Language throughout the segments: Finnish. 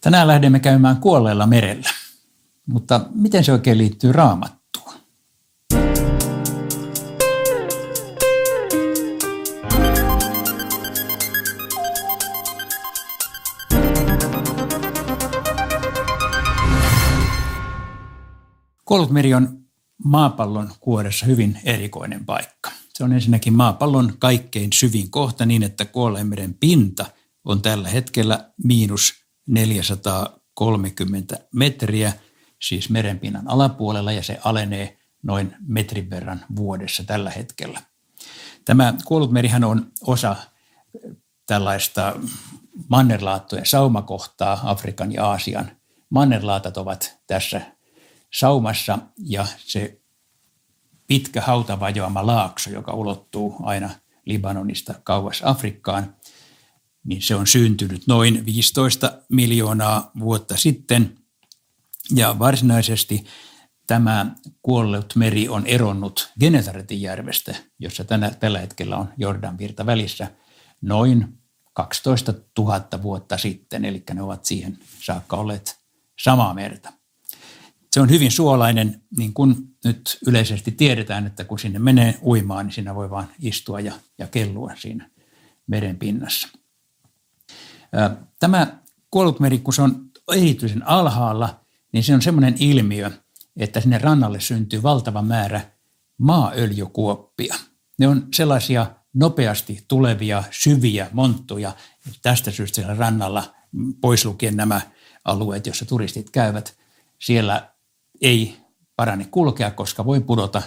Tänään lähdemme käymään kuolleella merellä. Mutta miten se oikein liittyy raamattuun? Kuollut on maapallon kuoressa hyvin erikoinen paikka. Se on ensinnäkin maapallon kaikkein syvin kohta niin, että Kuolleen pinta on tällä hetkellä miinus 430 metriä, siis merenpinnan alapuolella, ja se alenee noin metrin verran vuodessa tällä hetkellä. Tämä kuollut merihän on osa tällaista mannerlaattojen saumakohtaa Afrikan ja Aasian. Mannerlaatat ovat tässä saumassa ja se pitkä hautavajoama laakso, joka ulottuu aina Libanonista kauas Afrikkaan, niin se on syntynyt noin 15 miljoonaa vuotta sitten. Ja varsinaisesti tämä kuollut meri on eronnut Genesaretin järvestä, jossa tänä, tällä hetkellä on Jordan virta välissä, noin 12 000 vuotta sitten, eli ne ovat siihen saakka olleet samaa merta. Se on hyvin suolainen, niin kuin nyt yleisesti tiedetään, että kun sinne menee uimaan, niin siinä voi vain istua ja, ja kellua siinä meren pinnassa. Tämä kuollut meri, kun se on erityisen alhaalla, niin se on semmoinen ilmiö, että sinne rannalle syntyy valtava määrä maaöljykuoppia. Ne on sellaisia nopeasti tulevia syviä monttuja. Tästä syystä siellä rannalla, pois lukien nämä alueet, joissa turistit käyvät, siellä ei parane kulkea, koska voi pudota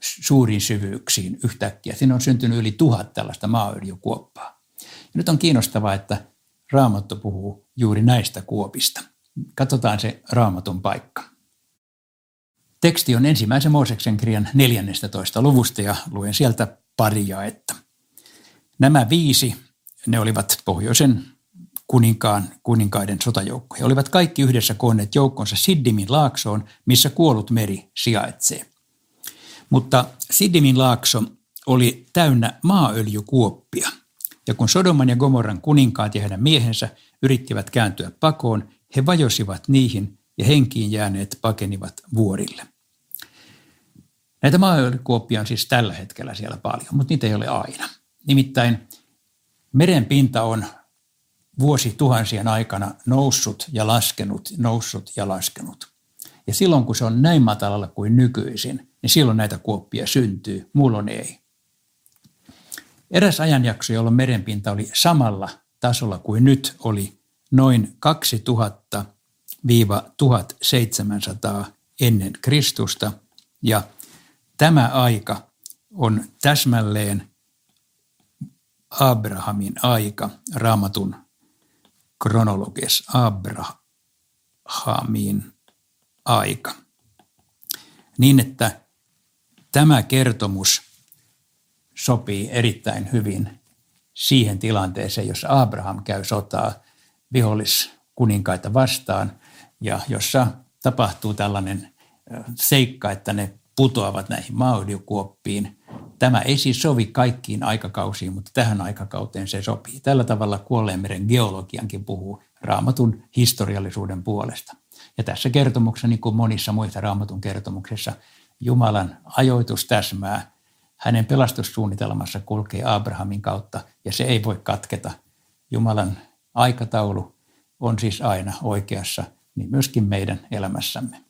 suuriin syvyyksiin yhtäkkiä. Siinä on syntynyt yli tuhat tällaista maaöljykuoppaa. Ja nyt on kiinnostavaa, että Raamattu puhuu juuri näistä kuopista. Katsotaan se raamatun paikka. Teksti on ensimmäisen Mooseksen kirjan 14. luvusta ja luen sieltä pari jaetta. Nämä viisi, ne olivat pohjoisen kuninkaan, kuninkaiden sotajoukkoja. Olivat kaikki yhdessä koonneet joukkonsa Siddimin laaksoon, missä kuollut meri sijaitsee. Mutta Siddimin laakso oli täynnä maaöljykuoppia – ja kun Sodoman ja Gomorran kuninkaat ja heidän miehensä yrittivät kääntyä pakoon, he vajosivat niihin ja henkiin jääneet pakenivat vuorille. Näitä maailmakuoppia on siis tällä hetkellä siellä paljon, mutta niitä ei ole aina. Nimittäin meren pinta on vuosi tuhansien aikana noussut ja laskenut, noussut ja laskenut. Ja silloin kun se on näin matalalla kuin nykyisin, niin silloin näitä kuoppia syntyy, muulloin ei. Eräs ajanjakso, jolloin merenpinta oli samalla tasolla kuin nyt, oli noin 2000-1700 ennen Kristusta. Ja tämä aika on täsmälleen Abrahamin aika, raamatun kronologias Abrahamin aika. Niin, että tämä kertomus – sopii erittäin hyvin siihen tilanteeseen, jossa Abraham käy sotaa viholliskuninkaita vastaan ja jossa tapahtuu tällainen seikka, että ne putoavat näihin maaudiokuoppiin. Tämä ei siis sovi kaikkiin aikakausiin, mutta tähän aikakauteen se sopii. Tällä tavalla Kuolleenmeren geologiankin puhuu raamatun historiallisuuden puolesta. Ja tässä kertomuksessa, niin kuin monissa muissa raamatun kertomuksissa, Jumalan ajoitus täsmää hänen pelastussuunnitelmassa kulkee Abrahamin kautta ja se ei voi katketa. Jumalan aikataulu on siis aina oikeassa, niin myöskin meidän elämässämme.